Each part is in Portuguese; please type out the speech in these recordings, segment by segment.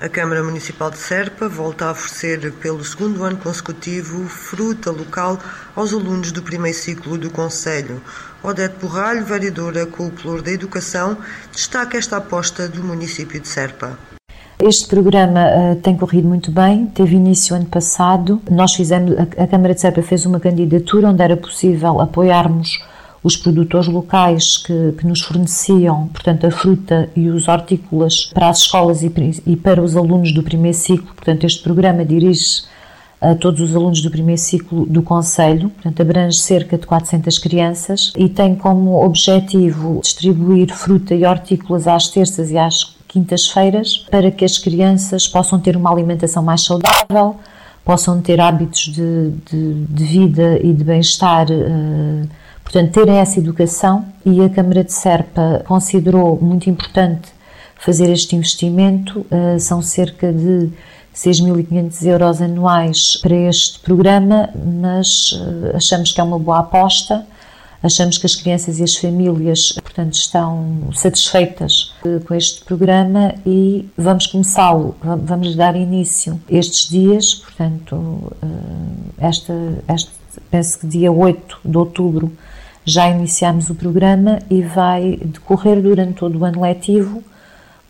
A Câmara Municipal de Serpa volta a oferecer pelo segundo ano consecutivo fruta local aos alunos do primeiro ciclo do Conselho. Odete Borralho, vereadora com o da Educação, destaca esta aposta do município de Serpa. Este programa uh, tem corrido muito bem, teve início ano passado. Nós fizemos, a, a Câmara de Serpa fez uma candidatura onde era possível apoiarmos os produtores locais que, que, nos forneciam, portanto, a fruta e os hortícolas para as escolas e, e para os alunos do primeiro ciclo. Portanto, este programa dirige a todos os alunos do primeiro ciclo do Conselho, portanto, abrange cerca de 400 crianças e tem como objetivo distribuir fruta e hortícolas às terças e às quintas-feiras para que as crianças possam ter uma alimentação mais saudável, possam ter hábitos de, de, de vida e de bem-estar. Uh, portanto, terem essa educação e a Câmara de Serpa considerou muito importante fazer este investimento. Uh, são cerca de 6.500 euros anuais para este programa, mas uh, achamos que é uma boa aposta. Achamos que as crianças e as famílias, portanto, estão satisfeitas uh, com este programa e vamos começá-lo, vamos dar início estes dias, portanto, esta, penso que dia 8 de outubro já iniciamos o programa e vai decorrer durante todo o ano letivo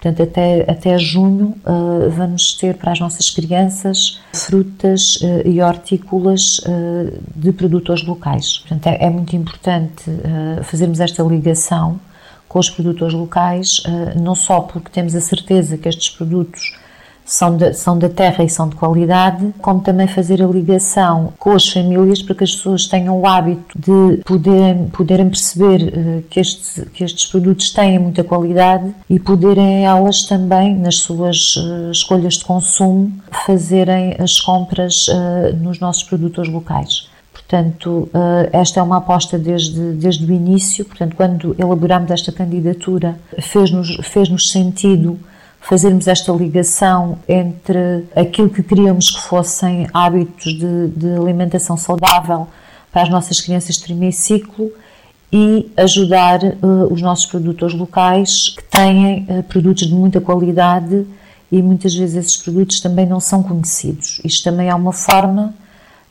Portanto, até, até junho uh, vamos ter para as nossas crianças frutas uh, e hortícolas uh, de produtores locais. Portanto, é, é muito importante fazermos esta ligação com os produtores locais, não só porque temos a certeza que estes produtos são, de, são da terra e são de qualidade, como também fazer a ligação com as famílias para que as pessoas tenham o hábito de poderem, poderem perceber uh, que, estes, que estes produtos têm muita qualidade e poderem elas também, nas suas uh, escolhas de consumo, fazerem as compras uh, nos nossos produtores locais. Portanto, esta é uma aposta desde, desde o início. Portanto, quando elaboramos esta candidatura, fez-nos fez -nos sentido fazermos esta ligação entre aquilo que queríamos que fossem hábitos de, de alimentação saudável para as nossas crianças de primeiro ciclo e ajudar uh, os nossos produtores locais que têm uh, produtos de muita qualidade e muitas vezes esses produtos também não são conhecidos. Isto também é uma forma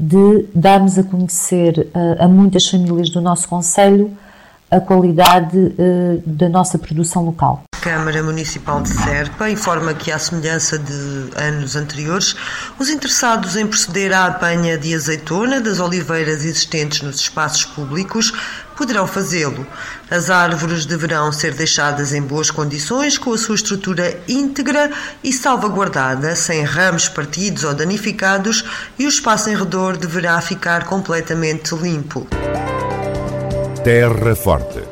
de darmos a conhecer uh, a muitas famílias do nosso Conselho a qualidade da nossa produção local. Câmara Municipal de Serpa informa que, à semelhança de anos anteriores, os interessados em proceder à apanha de azeitona das oliveiras existentes nos espaços públicos poderão fazê-lo. As árvores deverão ser deixadas em boas condições, com a sua estrutura íntegra e salvaguardada, sem ramos partidos ou danificados, e o espaço em redor deverá ficar completamente limpo. Terra Forte